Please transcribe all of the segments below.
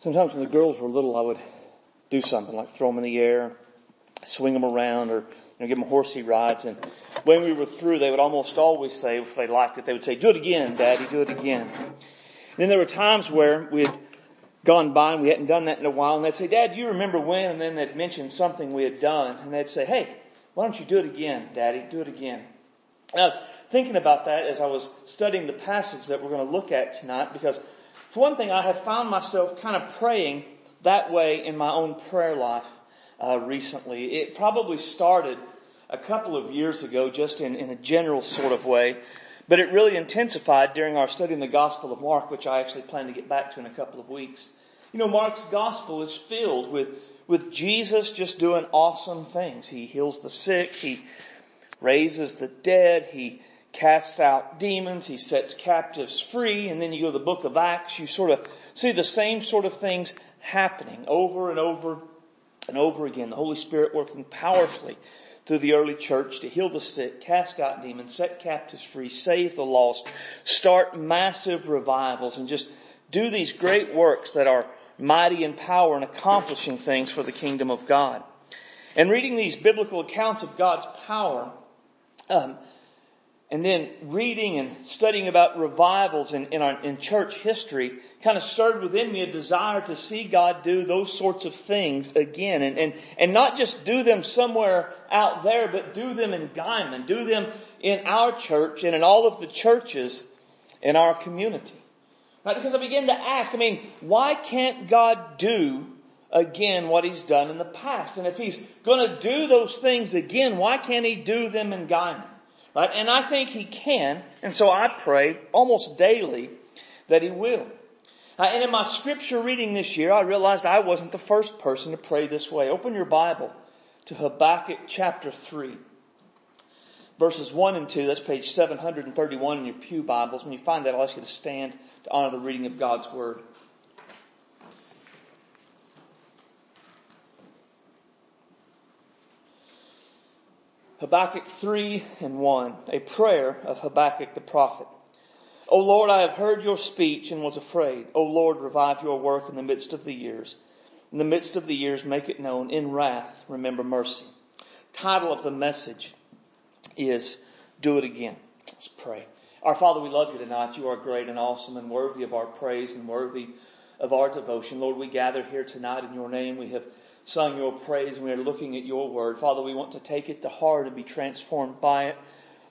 Sometimes when the girls were little, I would do something like throw them in the air, swing them around, or you know, give them horsey rides. And when we were through, they would almost always say, if they liked it, they would say, "Do it again, Daddy. Do it again." And then there were times where we had gone by and we hadn't done that in a while, and they'd say, "Dad, do you remember when?" And then they'd mention something we had done, and they'd say, "Hey, why don't you do it again, Daddy? Do it again." And I was thinking about that as I was studying the passage that we're going to look at tonight, because for one thing, I have found myself kind of praying that way in my own prayer life uh, recently. It probably started a couple of years ago, just in, in a general sort of way, but it really intensified during our study in the Gospel of Mark, which I actually plan to get back to in a couple of weeks. You know, Mark's Gospel is filled with with Jesus just doing awesome things. He heals the sick, he raises the dead, he casts out demons, he sets captives free, and then you go to the book of Acts, you sort of see the same sort of things happening over and over and over again. The Holy Spirit working powerfully through the early church to heal the sick, cast out demons, set captives free, save the lost, start massive revivals, and just do these great works that are mighty in power and accomplishing things for the kingdom of God. And reading these biblical accounts of God's power, um, and then reading and studying about revivals in, in, our, in church history kind of stirred within me a desire to see God do those sorts of things again and, and, and not just do them somewhere out there, but do them in Guymon, do them in our church and in all of the churches in our community. Right? Because I began to ask, I mean, why can't God do again what He's done in the past? And if He's going to do those things again, why can't He do them in Guymon? Right? And I think he can, and so I pray almost daily that he will. Uh, and in my scripture reading this year, I realized I wasn't the first person to pray this way. Open your Bible to Habakkuk chapter 3. Verses 1 and 2, that's page 731 in your Pew Bibles. When you find that, I'll ask you to stand to honor the reading of God's Word. Habakkuk 3 and 1, a prayer of Habakkuk the prophet. O Lord, I have heard your speech and was afraid. O Lord, revive your work in the midst of the years. In the midst of the years, make it known. In wrath, remember mercy. Title of the message is Do It Again. Let's pray. Our Father, we love you tonight. You are great and awesome and worthy of our praise and worthy of our devotion. Lord, we gather here tonight in your name. We have sung your praise and we are looking at your word. Father, we want to take it to heart and be transformed by it.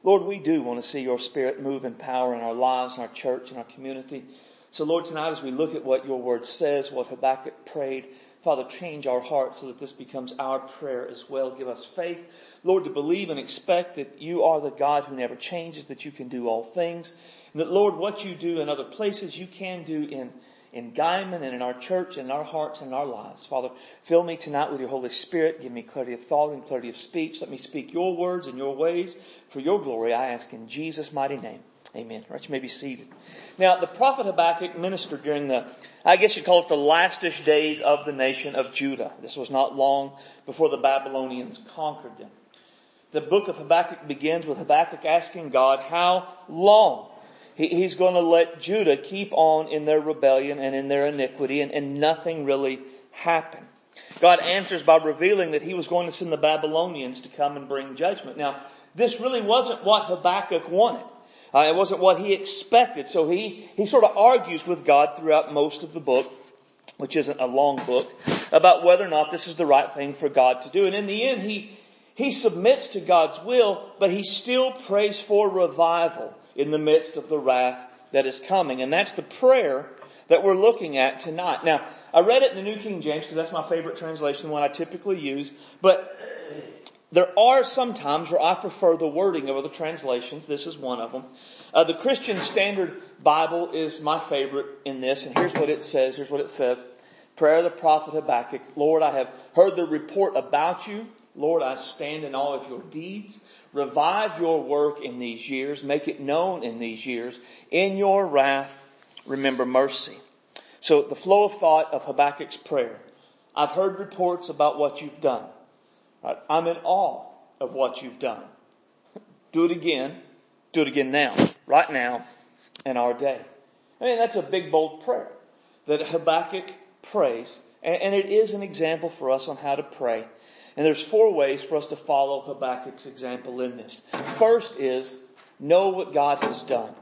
Lord, we do want to see your spirit move in power in our lives, in our church, in our community. So Lord, tonight as we look at what your word says, what Habakkuk prayed, Father, change our hearts so that this becomes our prayer as well. Give us faith, Lord, to believe and expect that you are the God who never changes, that you can do all things. And that, Lord, what you do in other places, you can do in in Guymon and in our church and in our hearts and in our lives. Father, fill me tonight with your Holy Spirit. Give me clarity of thought and clarity of speech. Let me speak your words and your ways for your glory. I ask in Jesus' mighty name. Amen. Right, you may be seated. Now, the prophet Habakkuk ministered during the, I guess you'd call it the lastish days of the nation of Judah. This was not long before the Babylonians conquered them. The book of Habakkuk begins with Habakkuk asking God, how long he's going to let Judah keep on in their rebellion and in their iniquity and, and nothing really happened. God answers by revealing that he was going to send the Babylonians to come and bring judgment. Now, this really wasn't what Habakkuk wanted. Uh, it wasn't what he expected. So he, he sort of argues with God throughout most of the book, which isn't a long book, about whether or not this is the right thing for God to do. And in the end, he, he submits to God's will, but he still prays for revival in the midst of the wrath that is coming. And that's the prayer that we're looking at tonight. Now, I read it in the New King James because that's my favorite translation, one I typically use, but there are some times where I prefer the wording of other translations. This is one of them. Uh, the Christian Standard Bible is my favorite in this, and here's what it says. Here's what it says. Prayer of the prophet Habakkuk. Lord, I have heard the report about you. Lord, I stand in awe of your deeds. Revive your work in these years. Make it known in these years. In your wrath, remember mercy. So the flow of thought of Habakkuk's prayer. I've heard reports about what you've done. I'm in awe of what you've done. Do it again. Do it again now. Right now in our day. I mean, that's a big, bold prayer that Habakkuk prays, and it is an example for us on how to pray. And there's four ways for us to follow Habakkuk's example in this. First is know what God has done.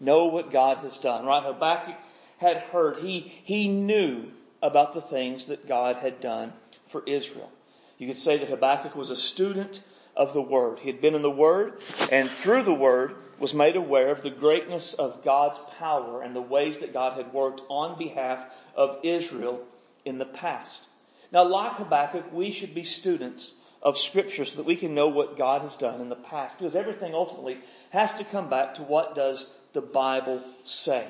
Know what God has done, right? Habakkuk had heard, he, he knew about the things that God had done for Israel. You could say that Habakkuk was a student of the Word. He had been in the Word, and through the Word was made aware of the greatness of God's power and the ways that God had worked on behalf of Israel in the past. Now, like Habakkuk, we should be students of Scripture so that we can know what God has done in the past, because everything ultimately has to come back to what does the Bible say.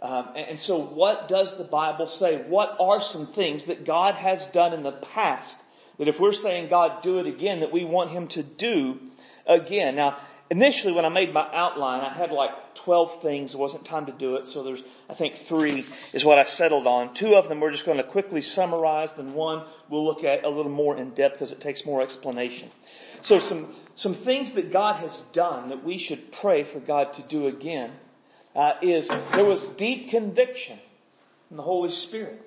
Um, and so, what does the Bible say? What are some things that God has done in the past that if we're saying, God, do it again, that we want Him to do again? Now, initially when I made my outline, I had like 12 things. It wasn't time to do it, so there's, I think three is what I settled on. Two of them we're just going to quickly summarize, then one we'll look at a little more in depth because it takes more explanation. So some, some things that God has done that we should pray for God to do again uh, is there was deep conviction in the Holy Spirit.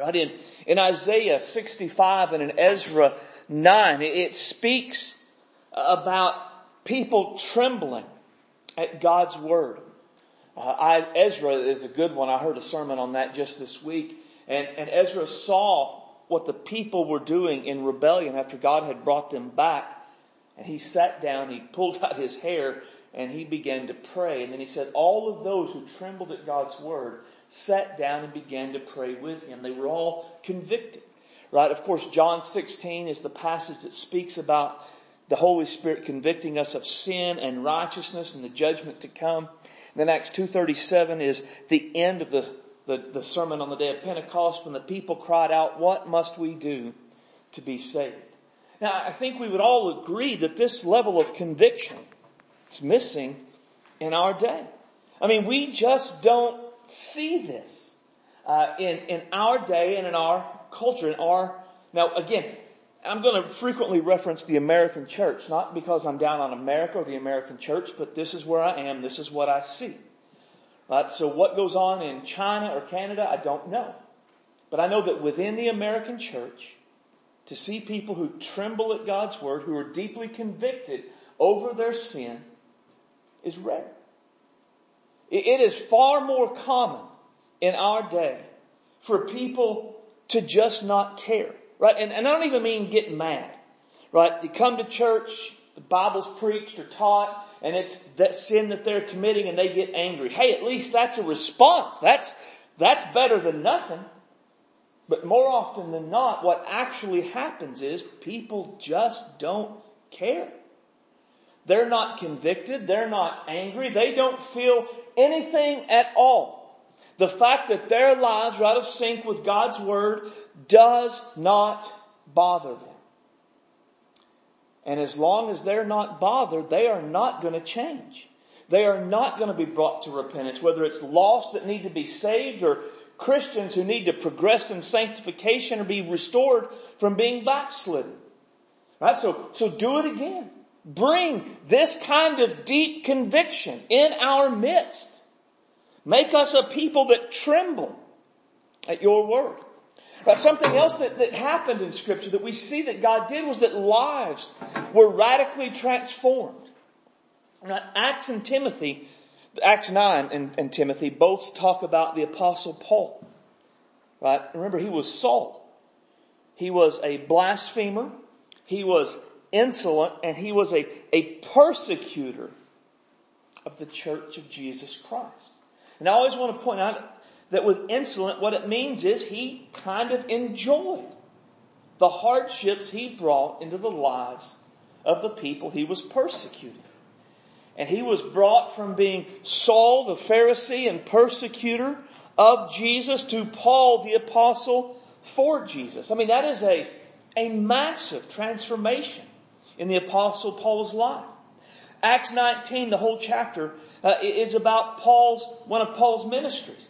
Right in, in Isaiah 65 and in Ezra 9, it speaks about people trembling at God's word. Uh, I, Ezra is a good one. I heard a sermon on that just this week. And, and Ezra saw what the people were doing in rebellion after God had brought them back. And he sat down, he pulled out his hair, and he began to pray. And then he said, All of those who trembled at God's word sat down and began to pray with him. They were all convicted. Right? Of course, John 16 is the passage that speaks about the Holy Spirit convicting us of sin and righteousness and the judgment to come. And then Acts 2.37 is the end of the, the, the sermon on the day of Pentecost when the people cried out, what must we do to be saved? Now, I think we would all agree that this level of conviction is missing in our day. I mean, we just don't see this uh, in in our day and in our culture. In our now, again, I'm going to frequently reference the American church, not because I'm down on America or the American church, but this is where I am. This is what I see. Right? So, what goes on in China or Canada, I don't know, but I know that within the American church to see people who tremble at God's word, who are deeply convicted over their sin, is rare. It is far more common in our day for people to just not care. Right? And, and I don't even mean get mad. Right? You come to church, the Bible's preached or taught, and it's that sin that they're committing and they get angry. Hey, at least that's a response. That's, that's better than nothing. But more often than not, what actually happens is people just don't care. They're not convicted. They're not angry. They don't feel anything at all. The fact that their lives are out of sync with God's Word does not bother them. And as long as they're not bothered, they are not going to change. They are not going to be brought to repentance, whether it's lost that need to be saved or Christians who need to progress in sanctification or be restored from being backslidden. Right? So, so do it again. Bring this kind of deep conviction in our midst. Make us a people that tremble at your word. Right, something else that, that happened in scripture that we see that God did was that lives were radically transformed. Right, Acts and Timothy Acts 9 and, and Timothy both talk about the apostle Paul. Right? Remember, he was Saul. He was a blasphemer. He was insolent and he was a, a persecutor of the church of Jesus Christ. And I always want to point out that with insolent, what it means is he kind of enjoyed the hardships he brought into the lives of the people he was persecuting. And he was brought from being Saul the Pharisee and persecutor of Jesus to Paul the apostle for Jesus. I mean, that is a, a massive transformation in the apostle Paul's life. Acts 19, the whole chapter, uh, is about Paul's, one of Paul's ministries.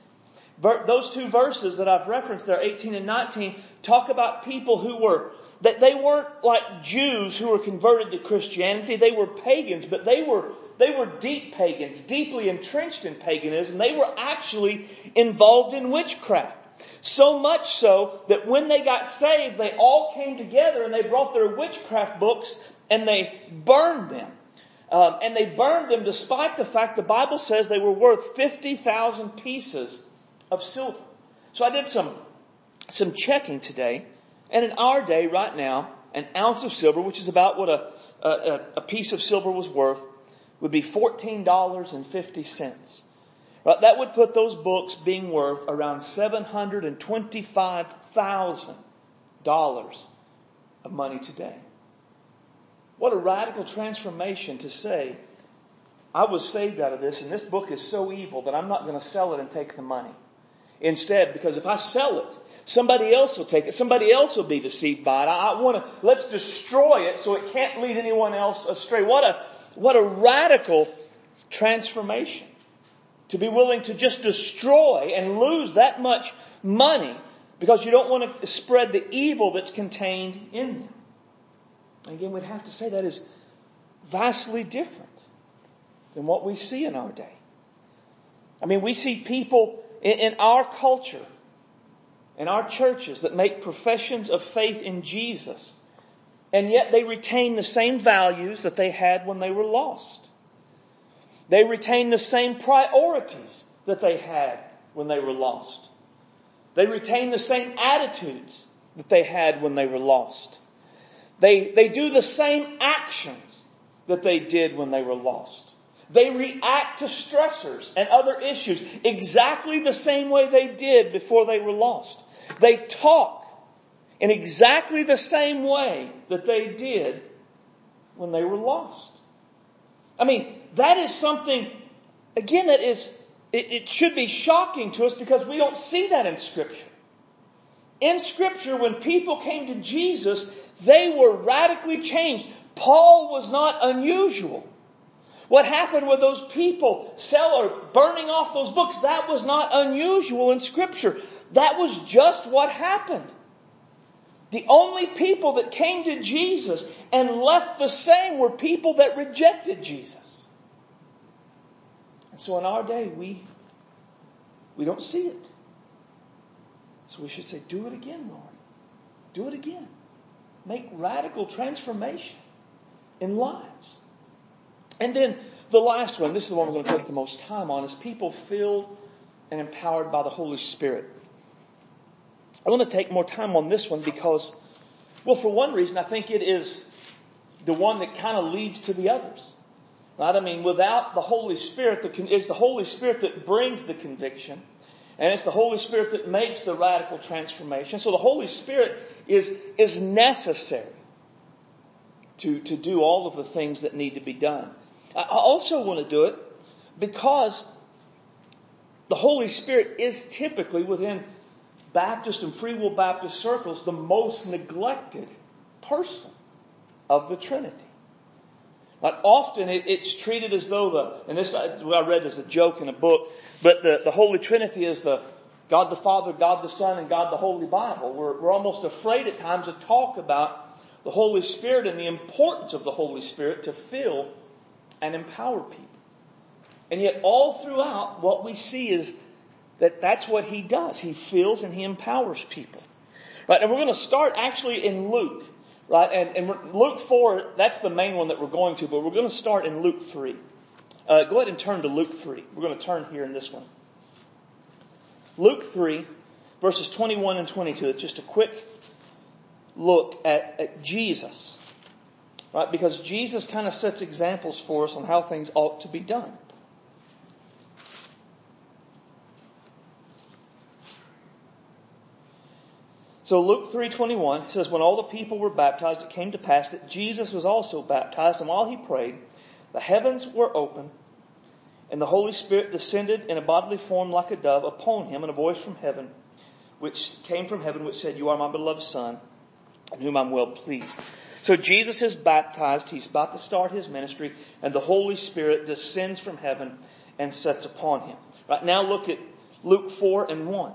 Those two verses that I've referenced there, 18 and 19, talk about people who were that they weren't like Jews who were converted to Christianity. They were pagans, but they were, they were deep pagans, deeply entrenched in paganism. They were actually involved in witchcraft. So much so that when they got saved, they all came together and they brought their witchcraft books and they burned them. Um, and they burned them despite the fact the Bible says they were worth 50,000 pieces of silver. So I did some, some checking today. And in our day, right now, an ounce of silver, which is about what a, a, a piece of silver was worth, would be $14.50. Right, that would put those books being worth around $725,000 of money today. What a radical transformation to say, I was saved out of this and this book is so evil that I'm not going to sell it and take the money. Instead, because if I sell it, somebody else will take it. Somebody else will be deceived by it. I, I want to, let's destroy it so it can't lead anyone else astray. What a, what a radical transformation. To be willing to just destroy and lose that much money because you don't want to spread the evil that's contained in them. Again, we'd have to say that is vastly different than what we see in our day. I mean, we see people in, in our culture, in our churches that make professions of faith in Jesus, and yet they retain the same values that they had when they were lost. They retain the same priorities that they had when they were lost. They retain the same attitudes that they had when they were lost. They, they do the same actions that they did when they were lost. They react to stressors and other issues exactly the same way they did before they were lost. They talk in exactly the same way that they did when they were lost. I mean, that is something, again, that is, it, it should be shocking to us because we don't see that in Scripture. In Scripture, when people came to Jesus, they were radically changed. Paul was not unusual. What happened with those people sell or burning off those books, that was not unusual in scripture. That was just what happened. The only people that came to Jesus and left the same were people that rejected Jesus. And so in our day, we, we don't see it. So we should say, do it again, Lord. Do it again make radical transformation in lives. And then the last one, this is the one we're going to take the most time on, is people filled and empowered by the Holy Spirit. I want to take more time on this one because, well, for one reason, I think it is the one that kind of leads to the others. Right? I mean, without the Holy Spirit, it's the Holy Spirit that brings the conviction. And it's the Holy Spirit that makes the radical transformation. So the Holy Spirit is, is necessary to, to do all of the things that need to be done. I also want to do it because the Holy Spirit is typically within Baptist and Free Will Baptist circles the most neglected person of the Trinity. But often it, it's treated as though the, and this I read as a joke in a book, but the, the Holy Trinity is the God the Father, God the Son, and God the Holy Bible. We're, we're almost afraid at times to talk about the Holy Spirit and the importance of the Holy Spirit to fill and empower people. And yet all throughout what we see is that that's what He does. He fills and He empowers people. Right, and we're going to start actually in Luke. Right, and, and Luke 4, that's the main one that we're going to, but we're going to start in Luke 3. Uh, go ahead and turn to Luke 3. We're going to turn here in this one. Luke 3, verses 21 and 22. It's just a quick look at, at Jesus. Right? Because Jesus kind of sets examples for us on how things ought to be done. So Luke 3:21 says when all the people were baptized it came to pass that Jesus was also baptized and while he prayed the heavens were opened and the Holy Spirit descended in a bodily form like a dove upon him, and a voice from heaven, which came from heaven, which said, You are my beloved Son, in whom I'm well pleased. So Jesus is baptized. He's about to start his ministry, and the Holy Spirit descends from heaven and sets upon him. Right now, look at Luke 4 and 1.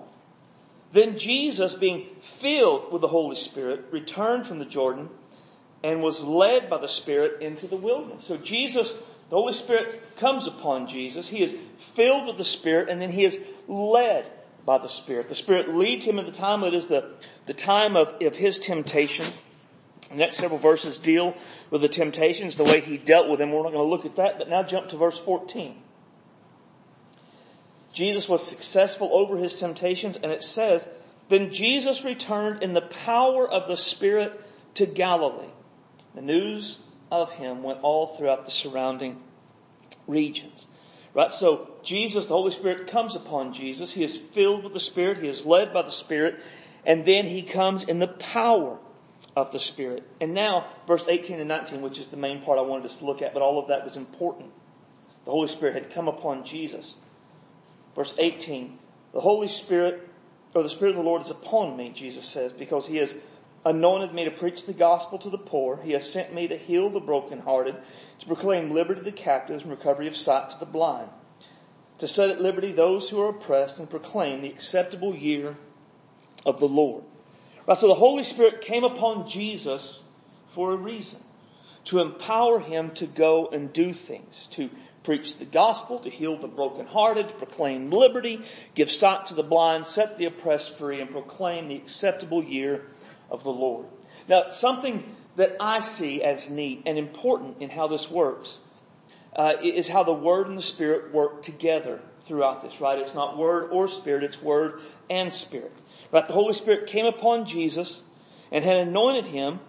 Then Jesus, being filled with the Holy Spirit, returned from the Jordan and was led by the Spirit into the wilderness. So Jesus, the Holy Spirit comes upon Jesus. He is filled with the Spirit and then he is led by the Spirit. The Spirit leads him at the time that is the, the time of, of his temptations. The next several verses deal with the temptations, the way he dealt with them. We're not going to look at that, but now jump to verse 14. Jesus was successful over his temptations, and it says, Then Jesus returned in the power of the Spirit to Galilee. The news of him went all throughout the surrounding regions. Right? So Jesus, the Holy Spirit comes upon Jesus. He is filled with the Spirit. He is led by the Spirit. And then he comes in the power of the Spirit. And now, verse 18 and 19, which is the main part I wanted us to look at, but all of that was important. The Holy Spirit had come upon Jesus. Verse 18, the Holy Spirit, or the Spirit of the Lord is upon me, Jesus says, because he has anointed me to preach the gospel to the poor. He has sent me to heal the brokenhearted, to proclaim liberty to the captives and recovery of sight to the blind, to set at liberty those who are oppressed and proclaim the acceptable year of the Lord. Right, so the Holy Spirit came upon Jesus for a reason. To empower him to go and do things, to preach the gospel, to heal the brokenhearted, to proclaim liberty, give sight to the blind, set the oppressed free, and proclaim the acceptable year of the Lord. Now, something that I see as neat and important in how this works uh, is how the Word and the Spirit work together throughout this, right? It's not Word or Spirit, it's Word and Spirit. Right? The Holy Spirit came upon Jesus and had anointed him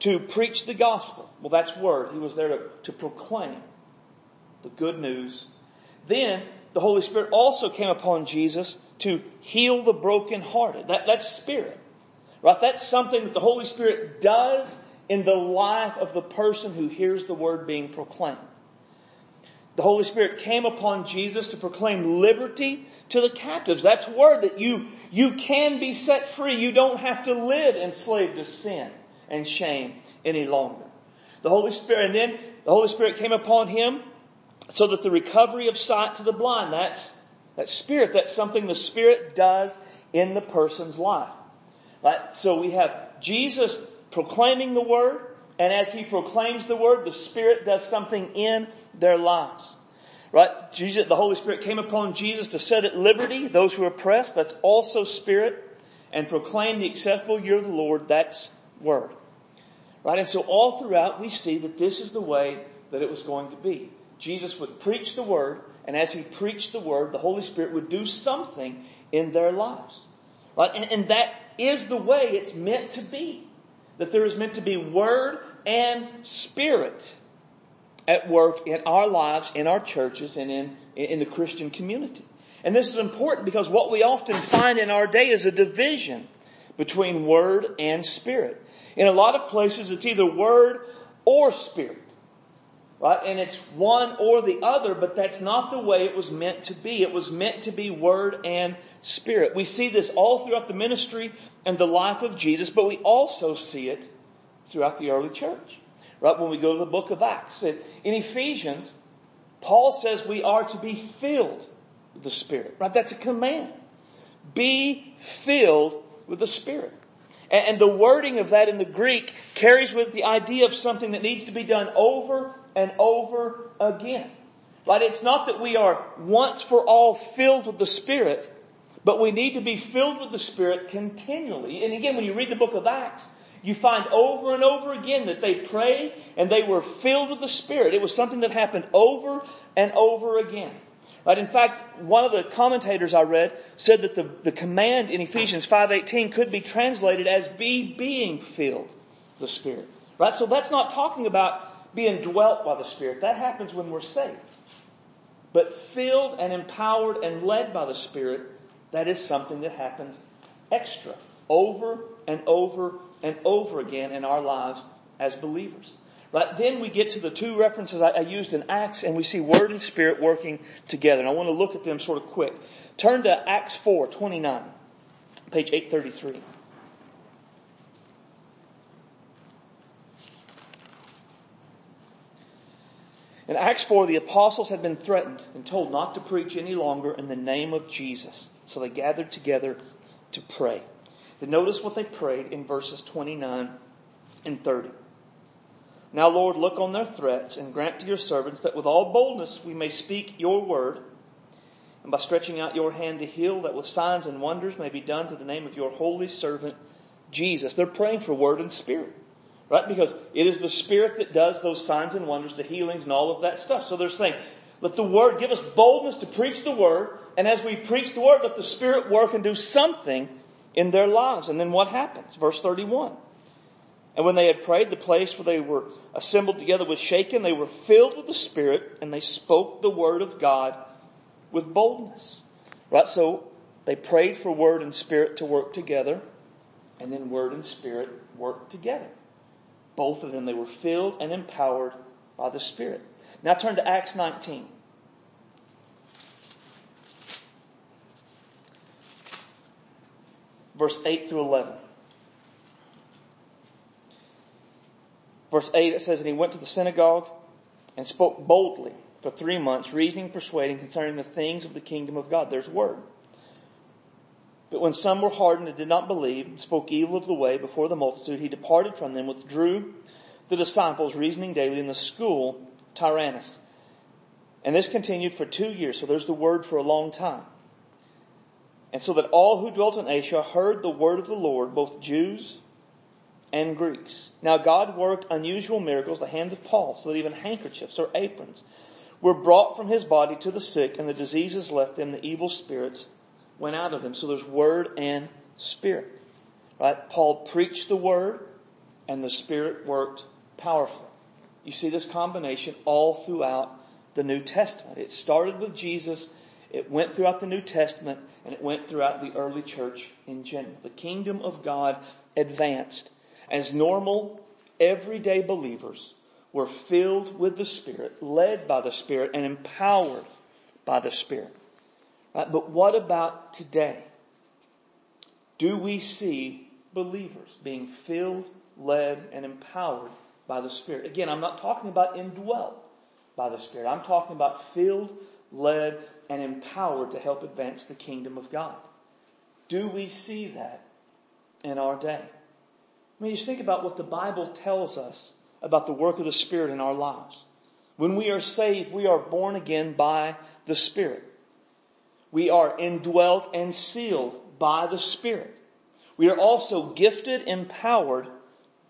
to preach the gospel. Well, that's Word. He was there to, to proclaim the good news. Then the Holy Spirit also came upon Jesus to heal the brokenhearted. That, that's spirit. Right? That's something that the Holy Spirit does in the life of the person who hears the word being proclaimed. The Holy Spirit came upon Jesus to proclaim liberty to the captives. That's word that you, you can be set free. You don't have to live enslaved to sin and shame any longer. The Holy Spirit, and then the Holy Spirit came upon him so that the recovery of sight to the blind, that's, that's spirit. That's something the Spirit does in the person's life. Right? So we have Jesus proclaiming the Word, and as He proclaims the Word, the Spirit does something in their lives. Right? Jesus, the Holy Spirit came upon Jesus to set at liberty those who are oppressed. That's also Spirit. And proclaim the acceptable year of the Lord. That's Word. Right? And so all throughout we see that this is the way that it was going to be. Jesus would preach the Word, and as He preached the Word, the Holy Spirit would do something in their lives. Right? And, and that is the way it's meant to be. That there is meant to be Word and Spirit at work in our lives, in our churches, and in, in the Christian community. And this is important because what we often find in our day is a division between Word and Spirit. In a lot of places, it's either Word or Spirit. Right? And it's one or the other, but that's not the way it was meant to be. It was meant to be Word and Spirit. We see this all throughout the ministry and the life of Jesus, but we also see it throughout the early church. Right? When we go to the book of Acts. In Ephesians, Paul says we are to be filled with the Spirit. Right? That's a command. Be filled with the Spirit. And the wording of that in the Greek carries with the idea of something that needs to be done over and over again. Right? It's not that we are once for all filled with the Spirit, but we need to be filled with the Spirit continually. And again, when you read the book of Acts, you find over and over again that they prayed and they were filled with the Spirit. It was something that happened over and over again. Right? In fact, one of the commentators I read said that the, the command in Ephesians 5.18 could be translated as be being filled with the Spirit. Right? So that's not talking about being dwelt by the Spirit. That happens when we're saved. But filled and empowered and led by the Spirit, that is something that happens extra, over and over and over again in our lives as believers. Right? Then we get to the two references I, I used in Acts and we see Word and Spirit working together. And I want to look at them sort of quick. Turn to Acts 4, 29, page 833. In Acts 4, the apostles had been threatened and told not to preach any longer in the name of Jesus. So they gathered together to pray. Then notice what they prayed in verses 29 and 30. Now, Lord, look on their threats and grant to your servants that with all boldness we may speak your word, and by stretching out your hand to heal, that with signs and wonders may be done to the name of your holy servant Jesus. They're praying for word and spirit, right? Because it is the spirit that does those signs and wonders, the healings and all of that stuff. So they're saying, let the word give us boldness to preach the word, and as we preach the word, let the spirit work and do something in their lives. And then what happens? Verse 31. And when they had prayed, the place where they were assembled together was shaken. They were filled with the Spirit, and they spoke the word of God with boldness. Right? So they prayed for word and spirit to work together, and then word and spirit worked together. Both of them, they were filled and empowered by the Spirit. Now turn to Acts 19. Verse 8 through 11. Verse 8 it says, And he went to the synagogue and spoke boldly for three months, reasoning, persuading concerning the things of the kingdom of God. There's word. But when some were hardened and did not believe, and spoke evil of the way before the multitude, he departed from them, withdrew the disciples, reasoning daily in the school Tyrannus. And this continued for two years, so there's the word for a long time. And so that all who dwelt in Asia heard the word of the Lord, both Jews and Greeks. Now God worked unusual miracles, the hand of Paul, so that even handkerchiefs or aprons were brought from his body to the sick, and the diseases left them, the evil spirits went out of them. So there's word and spirit. Right? Paul preached the word, and the spirit worked powerfully. You see this combination all throughout the New Testament. It started with Jesus, it went throughout the New Testament, and it went throughout the early church in general. The kingdom of God advanced as normal, everyday believers were filled with the Spirit, led by the Spirit, and empowered by the Spirit. Right? But what about today? Do we see believers being filled, led, and empowered by the Spirit? Again, I'm not talking about indwelt by the Spirit. I'm talking about filled, led, and empowered to help advance the kingdom of God. Do we see that in our day? I mean, just think about what the Bible tells us about the work of the Spirit in our lives. When we are saved, we are born again by the Spirit. We are indwelt and sealed by the Spirit. We are also gifted, empowered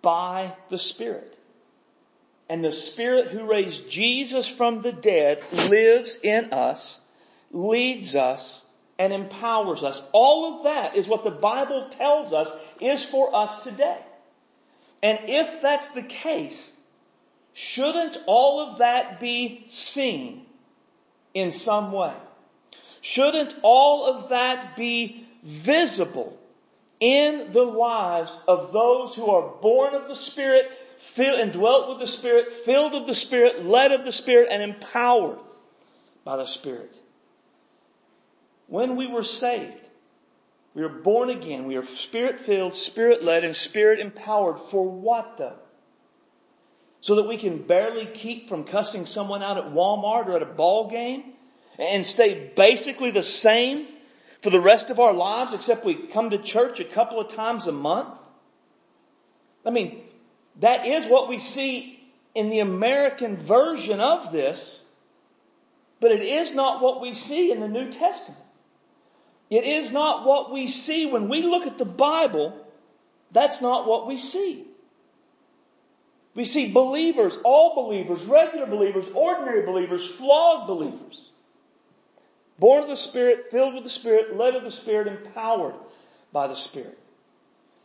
by the Spirit. And the Spirit who raised Jesus from the dead lives in us, leads us, and empowers us. All of that is what the Bible tells us is for us today. And if that's the case, shouldn't all of that be seen in some way? Shouldn't all of that be visible in the lives of those who are born of the Spirit, filled and dwelt with the Spirit, filled of the Spirit, led of the Spirit, and empowered by the Spirit? When we were saved, we are born again. We are spirit filled, spirit led, and spirit empowered. For what though? So that we can barely keep from cussing someone out at Walmart or at a ball game and stay basically the same for the rest of our lives except we come to church a couple of times a month? I mean, that is what we see in the American version of this, but it is not what we see in the New Testament. It is not what we see when we look at the Bible. That's not what we see. We see believers, all believers, regular believers, ordinary believers, flawed believers. Born of the Spirit, filled with the Spirit, led of the Spirit, empowered by the Spirit.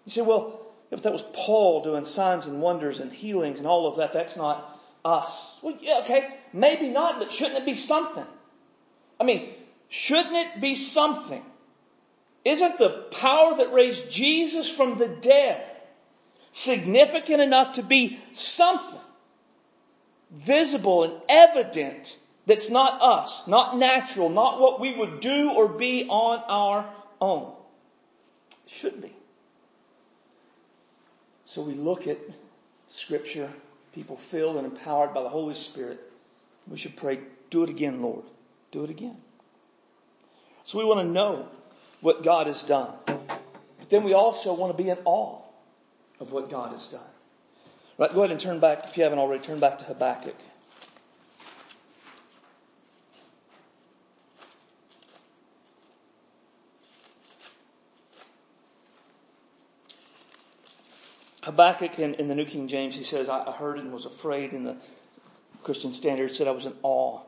You say, well, if that was Paul doing signs and wonders and healings and all of that, that's not us. Well, yeah, okay, maybe not, but shouldn't it be something? I mean, shouldn't it be something isn't the power that raised Jesus from the dead significant enough to be something visible and evident that's not us, not natural, not what we would do or be on our own? should be. So we look at Scripture, people filled and empowered by the Holy Spirit. We should pray, do it again, Lord. Do it again. So we want to know what God has done. But then we also want to be in awe of what God has done. Right, go ahead and turn back, if you haven't already, turn back to Habakkuk. Habakkuk in, in, the New King James, he says, I heard and was afraid. In the Christian Standard, said, I was in awe.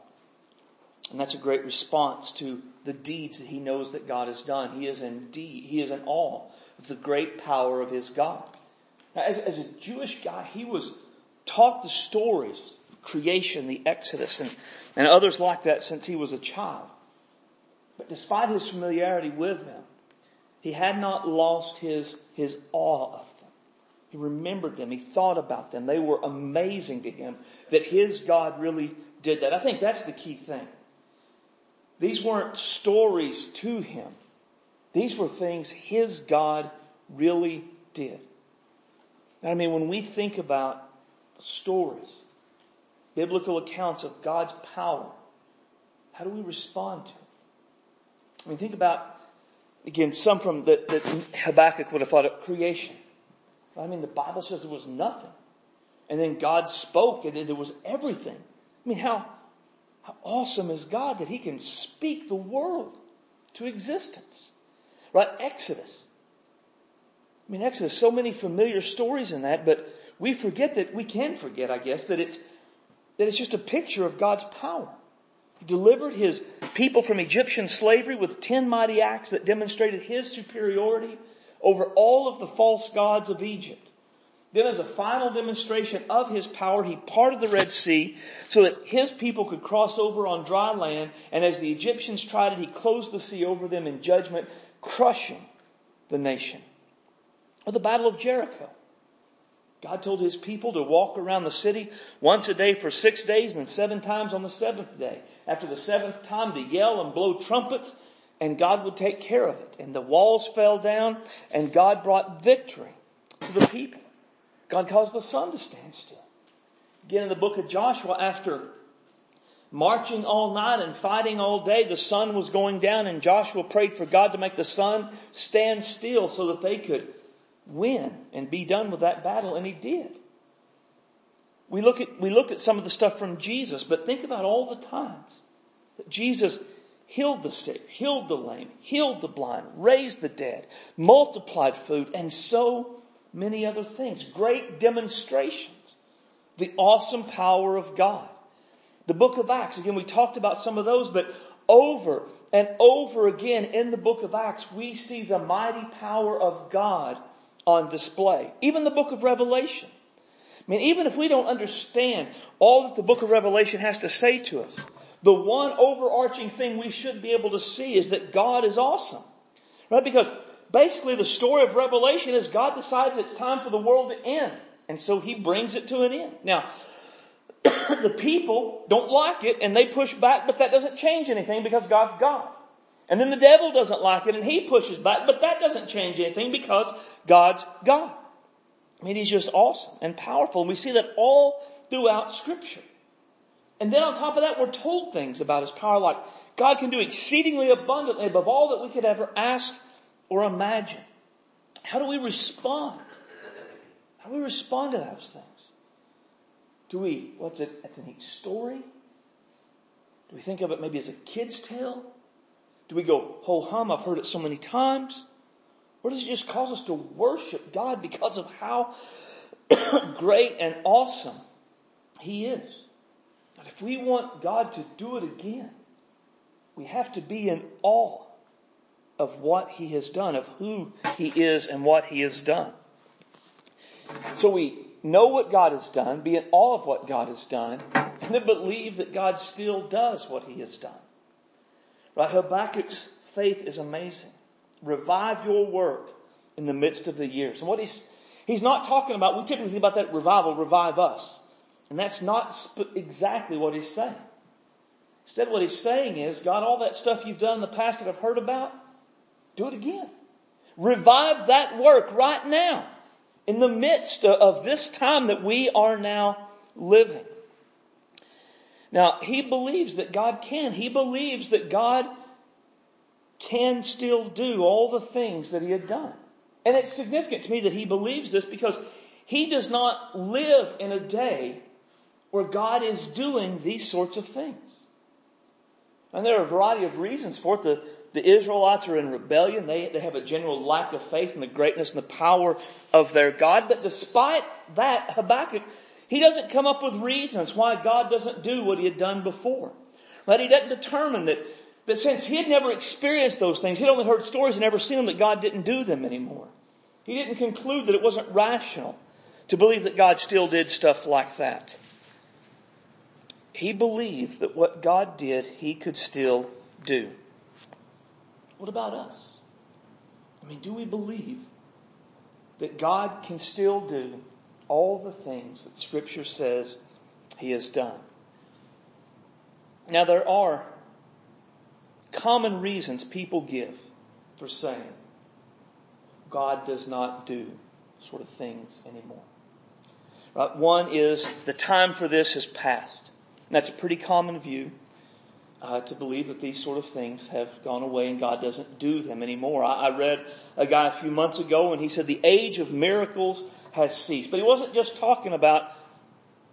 And that's a great response to the deeds that he knows that God has done. He is indeed, he is in awe of the great power of his God. Now, as, as a Jewish guy, he was taught the stories, of creation, the Exodus, and, and others like that since he was a child. But despite his familiarity with them, he had not lost his, his awe of them. He remembered them. He thought about them. They were amazing to him that his God really did that. I think that's the key thing. These weren't stories to him. These were things his God really did. I mean, when we think about stories, biblical accounts of God's power, how do we respond to it? I mean, think about, again, some from that, that Habakkuk would have thought of creation. I mean, the Bible says there was nothing. And then God spoke and then there was everything. I mean, how, how awesome is God that He can speak the world to existence? Right? Exodus. I mean, Exodus, so many familiar stories in that, but we forget that, we can forget, I guess, that it's, that it's just a picture of God's power. He delivered his people from Egyptian slavery with ten mighty acts that demonstrated his superiority over all of the false gods of Egypt. Then as a final demonstration of his power, he parted the Red Sea so that his people could cross over on dry land. And as the Egyptians tried it, he closed the sea over them in judgment, crushing the nation or the Battle of Jericho. God told his people to walk around the city once a day for six days and then seven times on the seventh day. After the seventh time to yell and blow trumpets and God would take care of it. And the walls fell down and God brought victory to the people. God caused the sun to stand still. Again in the book of Joshua after marching all night and fighting all day, the sun was going down and Joshua prayed for God to make the sun stand still so that they could win and be done with that battle, and he did. We look at, we looked at some of the stuff from Jesus, but think about all the times that Jesus healed the sick, healed the lame, healed the blind, raised the dead, multiplied food, and so many other things. Great demonstrations. The awesome power of God. The book of Acts, again, we talked about some of those, but over and over again in the book of Acts, we see the mighty power of God on display. Even the book of Revelation. I mean, even if we don't understand all that the book of Revelation has to say to us, the one overarching thing we should be able to see is that God is awesome. Right? Because basically the story of Revelation is God decides it's time for the world to end. And so he brings it to an end. Now, the people don't like it and they push back, but that doesn't change anything because God's God. And then the devil doesn't like it and he pushes back, but that doesn't change anything because God's God. I mean, he's just awesome and powerful. And we see that all throughout scripture. And then on top of that, we're told things about his power like God can do exceedingly abundantly above all that we could ever ask or imagine. How do we respond? How do we respond to those things? Do we, what's it, it's a neat story? Do we think of it maybe as a kid's tale? Do we go, ho hum, I've heard it so many times? Or does it just cause us to worship God because of how great and awesome He is? But if we want God to do it again, we have to be in awe of what He has done, of who He is and what He has done. So we know what God has done, be in awe of what God has done, and then believe that God still does what He has done. Right? Habakkuk's faith is amazing. Revive your work in the midst of the years. And what he's, he's not talking about, we typically think about that revival, revive us. And that's not sp- exactly what he's saying. Instead, what he's saying is, God, all that stuff you've done in the past that I've heard about, do it again. Revive that work right now in the midst of this time that we are now living. Now, he believes that God can. He believes that God can still do all the things that he had done. And it's significant to me that he believes this because he does not live in a day where God is doing these sorts of things. And there are a variety of reasons for it. The, the Israelites are in rebellion. They, they have a general lack of faith in the greatness and the power of their God. But despite that, Habakkuk, he doesn't come up with reasons why God doesn't do what he had done before. Right? He doesn't determine that, that since he had never experienced those things, he'd only heard stories and never seen them, that God didn't do them anymore. He didn't conclude that it wasn't rational to believe that God still did stuff like that. He believed that what God did, he could still do. What about us? I mean, do we believe that God can still do all the things that Scripture says he has done? Now, there are common reasons people give for saying God does not do sort of things anymore. Right? One is the time for this has passed. And that's a pretty common view uh, to believe that these sort of things have gone away and God doesn't do them anymore. I, I read a guy a few months ago and he said the age of miracles has ceased. But he wasn't just talking about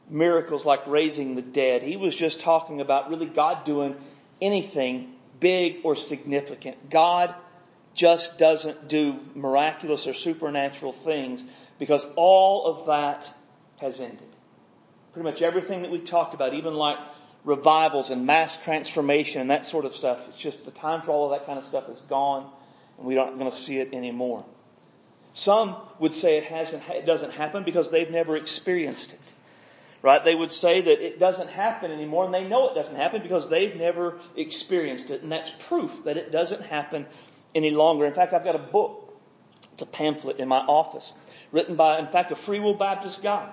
miracles like raising the dead. He was just talking about really God doing anything big or significant. God just doesn't do miraculous or supernatural things because all of that has ended. Pretty much everything that we talked about, even like revivals and mass transformation and that sort of stuff, it's just the time for all of that kind of stuff is gone and we aren't going to see it anymore. Some would say it hasn't, it doesn't happen because they've never experienced it. Right? They would say that it doesn't happen anymore and they know it doesn't happen because they've never experienced it. And that's proof that it doesn't happen any longer. In fact, I've got a book. It's a pamphlet in my office written by, in fact, a Free Will Baptist guy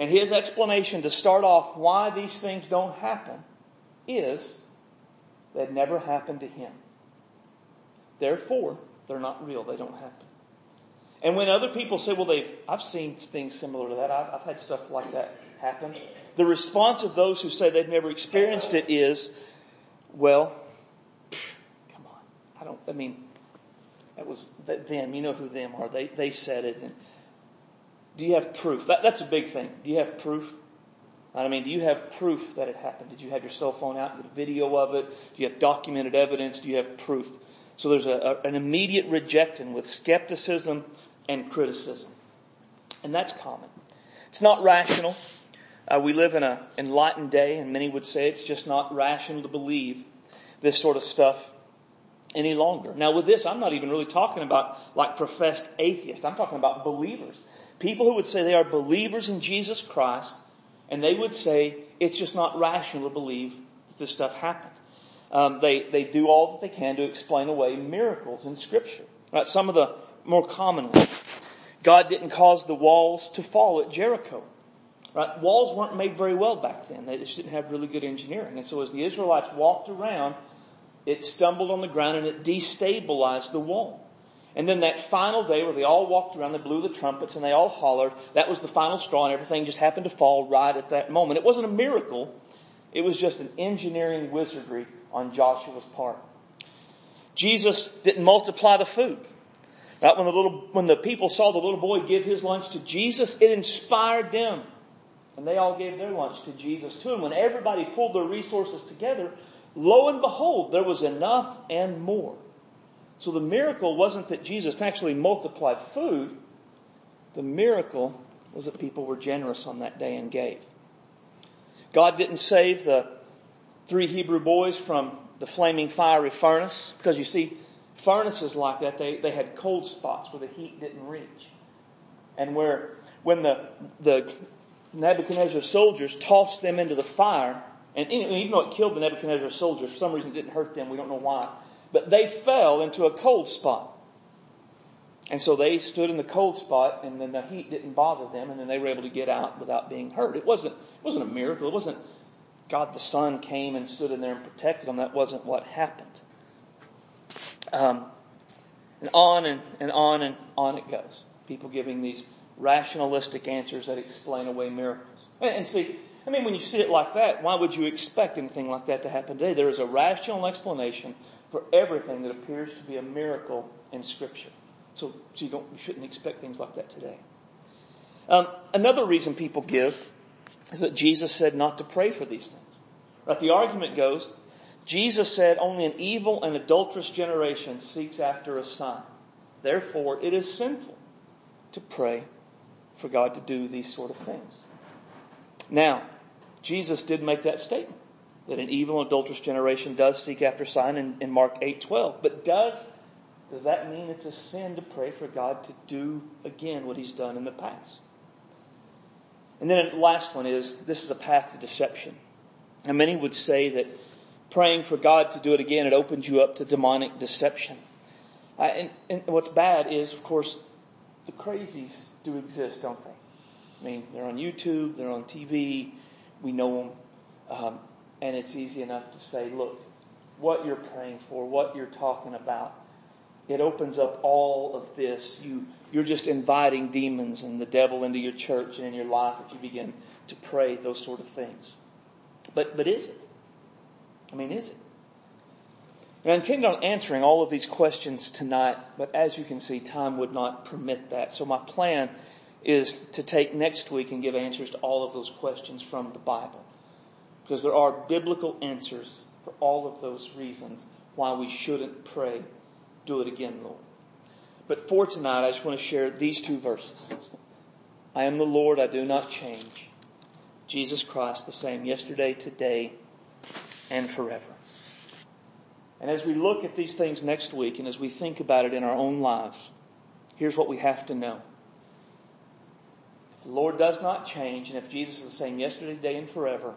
and his explanation to start off why these things don't happen is they've never happened to him. Therefore, they're not real. They don't happen. And when other people say, well, they've, I've seen things similar to that. I've, I've had stuff like that happen. The response of those who say they've never experienced it is, well, come on. I don't, I mean, that was them. You know who them are. They, they said it. And do you have proof? That, that's a big thing. Do you have proof? I mean, do you have proof that it happened? Did you have your cell phone out, get a video of it? Do you have documented evidence? Do you have proof? So there's a, a, an immediate rejecting with skepticism and criticism. And that's common. It's not rational. Uh, we live in an enlightened day, and many would say it's just not rational to believe this sort of stuff any longer. Now, with this, I'm not even really talking about like professed atheists. I'm talking about believers people who would say they are believers in Jesus Christ, and they would say it's just not rational to believe that this stuff happened. Um, they, they do all that they can to explain away miracles in Scripture. Right? Some of the more common ones. God didn't cause the walls to fall at Jericho. Right? Walls weren't made very well back then. They just didn't have really good engineering. And so as the Israelites walked around, it stumbled on the ground and it destabilized the wall. And then that final day where they all walked around, they blew the trumpets and they all hollered, that was the final straw and everything just happened to fall right at that moment. It wasn't a miracle. It was just an engineering wizardry on Joshua's part. Jesus didn't multiply the food. Right? When the little, when the people saw the little boy give his lunch to Jesus, it inspired them. And they all gave their lunch to Jesus too. And when everybody pulled their resources together, lo and behold, there was enough and more. So the miracle wasn't that Jesus actually multiplied food. The miracle was that people were generous on that day and gave. God didn't save the three Hebrew boys from the flaming fiery furnace because you see, furnaces like that, they, they had cold spots where the heat didn't reach. And where, when the, the Nebuchadnezzar soldiers tossed them into the fire, and even though it killed the Nebuchadnezzar soldiers, for some reason it didn't hurt them, we don't know why. But they fell into a cold spot. And so they stood in the cold spot and then the heat didn't bother them and then they were able to get out without being hurt. It wasn't, it wasn't a miracle. It wasn't God the Son came and stood in there and protected them. That wasn't what happened. Um, and on and, and on and on it goes. People giving these rationalistic answers that explain away miracles. And, and see, I mean, when you see it like that, why would you expect anything like that to happen today? There is a rational explanation for everything that appears to be a miracle in Scripture. So, so you, you shouldn't expect things like that today. Um, another reason people give is that Jesus said not to pray for these things. Right? The argument goes, Jesus said only an evil and adulterous generation seeks after a sign. Therefore, it is sinful to pray for God to do these sort of things. Now, Jesus did make that statement that an evil and adulterous generation does seek after sign in, in Mark 8:12. But does does that mean it's a sin to pray for God to do again what he's done in the past? And then the last one is this is a path to deception. And many would say that praying for God to do it again, it opens you up to demonic deception. Uh, and, and what's bad is, of course, the crazies do exist, don't they? I mean, they're on YouTube, they're on TV, we know them. Um, and it's easy enough to say, look, what you're praying for, what you're talking about, it opens up all of this. You, you're just inviting demons and the devil into your church and in your life if you begin to pray those sort of things. But, but is it? I mean, is it? And I intend on answering all of these questions tonight, but as you can see, time would not permit that. So my plan is to take next week and give answers to all of those questions from the Bible. Because there are biblical answers for all of those reasons why we shouldn't pray, do it again, Lord. But for tonight, I just want to share these two verses. I am the Lord, I do not change. Jesus Christ, the same yesterday, today, and forever. And as we look at these things next week and as we think about it in our own lives, here's what we have to know. If the Lord does not change, and if Jesus is the same yesterday, today, and forever,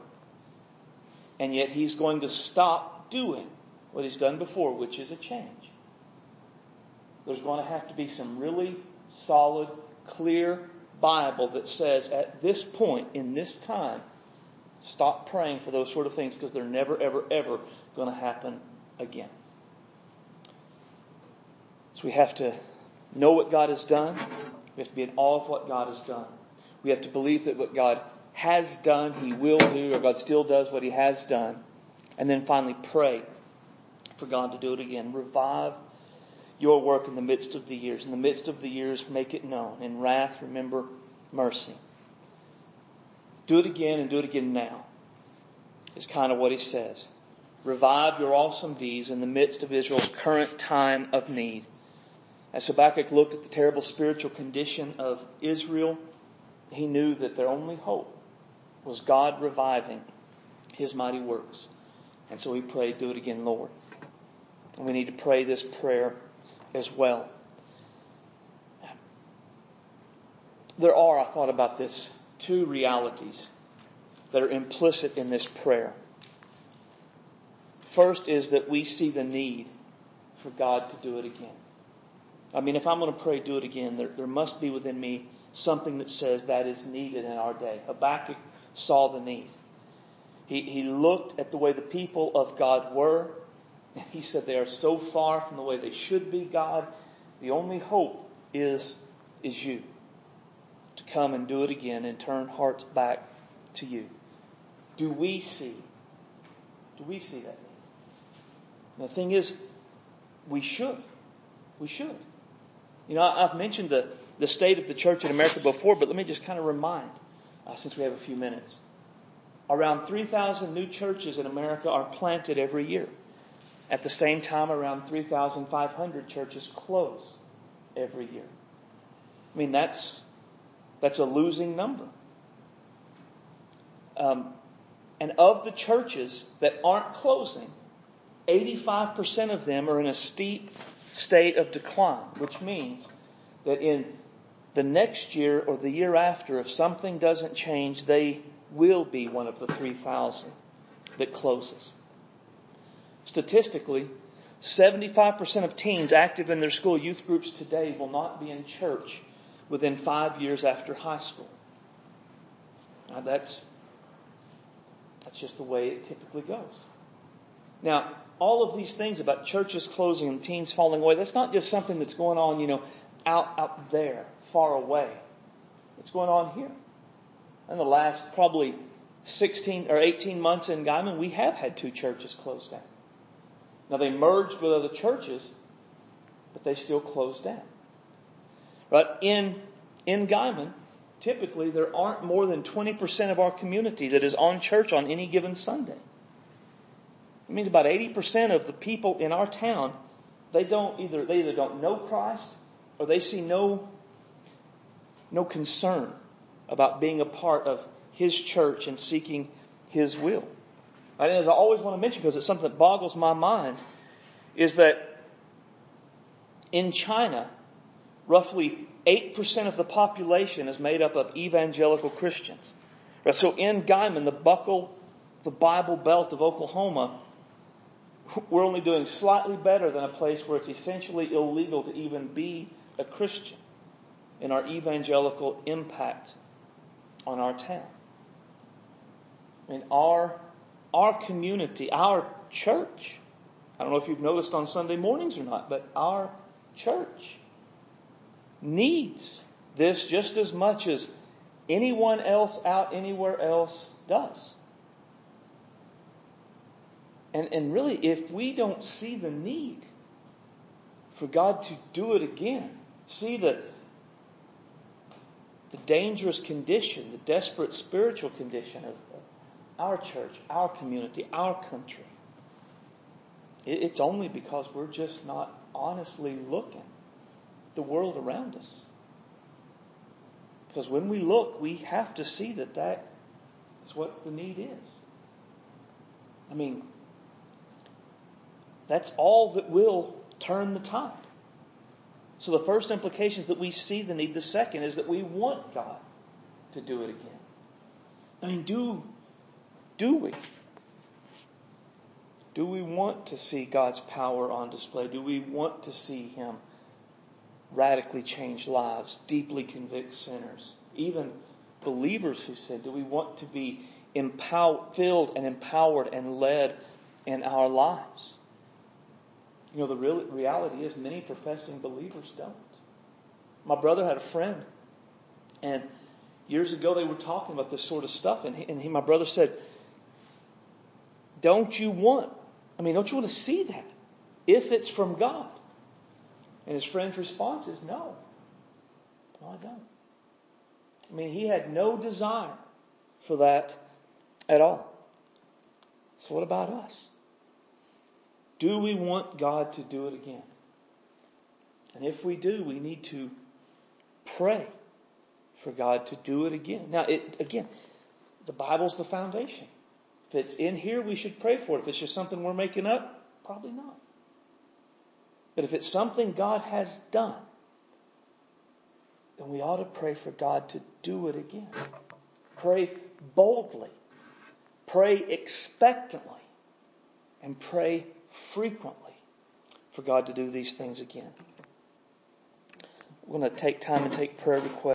and yet He's going to stop doing what He's done before, which is a change, there's going to have to be some really solid, clear Bible that says at this point, in this time, stop praying for those sort of things because they're never, ever, ever going to happen again. So we have to know what God has done. We have to be in awe of what God has done. We have to believe that what God has done, He will do, or God still does what He has done. And then finally pray for God to do it again. Revive your work in the midst of the years. In the midst of the years, make it known. In wrath, remember mercy. Do it again and do it again now, is kind of what He says. Revive your awesome deeds in the midst of Israel's current time of need. As Habakkuk looked at the terrible spiritual condition of Israel, he knew that their only hope was God reviving his mighty works. And so we prayed, do it again, Lord. And we need to pray this prayer as well. There are, I thought about this, two realities that are implicit in this prayer. First is that we see the need for God to do it again. I mean, if I'm going to pray, do it again, there, there must be within me something that says that is needed in our day. Habakkuk saw the need. He, he looked at the way the people of God were, and he said, They are so far from the way they should be, God. The only hope is, is you to come and do it again and turn hearts back to you. Do we see? Do we see that? the thing is, we should. We should. You know, I've mentioned the, the state of the church in America before, but let me just kind of remind, uh, since we have a few minutes. Around 3,000 new churches in America are planted every year. At the same time, around 3,500 churches close every year. I mean, that's, that's a losing number. Um, and of the churches that aren't closing, 85% of them are in a steep state of decline, which means that in the next year or the year after, if something doesn't change, they will be one of the 3,000 that closes. Statistically, 75% of teens active in their school youth groups today will not be in church within five years after high school. Now that's, that's just the way it typically goes. Now, all of these things about churches closing and teens falling away, that's not just something that's going on, you know, out, out there, far away. What's going on here. In the last probably 16 or 18 months in Guymon, we have had two churches closed down. Now they merged with other churches, but they still closed down. But in, in Guymon, typically there aren't more than 20% of our community that is on church on any given Sunday. It means about 80% of the people in our town, they don't either, they either don't know Christ or they see no, no concern about being a part of His church and seeking His will. And as I always want to mention, because it's something that boggles my mind, is that in China, roughly 8% of the population is made up of evangelical Christians. So in Guymon, the buckle, the Bible belt of Oklahoma, we're only doing slightly better than a place where it's essentially illegal to even be a Christian in our evangelical impact on our town. I mean, our, our community, our church, I don't know if you've noticed on Sunday mornings or not, but our church needs this just as much as anyone else out anywhere else does. And, and really, if we don't see the need for God to do it again, see the, the dangerous condition, the desperate spiritual condition of our church, our community, our country. It's only because we're just not honestly looking the world around us. Because when we look, we have to see that that is what the need is. I mean, that's all that will turn the tide. So the first implication is that we see the need. The second is that we want God to do it again. I mean, do, do we? Do we want to see God's power on display? Do we want to see Him radically change lives, deeply convict sinners, even believers who sin? Do we want to be empowered, filled and empowered and led in our lives? You know, the real reality is many professing believers don't. My brother had a friend, and years ago they were talking about this sort of stuff, and, he, and he, my brother said, Don't you want, I mean, don't you want to see that if it's from God? And his friend's response is, No. No, I don't. I mean, he had no desire for that at all. So, what about us? Do we want God to do it again? And if we do, we need to pray for God to do it again. Now, it, again, the Bible's the foundation. If it's in here, we should pray for it. If it's just something we're making up, probably not. But if it's something God has done, then we ought to pray for God to do it again. Pray boldly. Pray expectantly. And pray frequently for God to do these things again. We're going to take time and take prayer requests.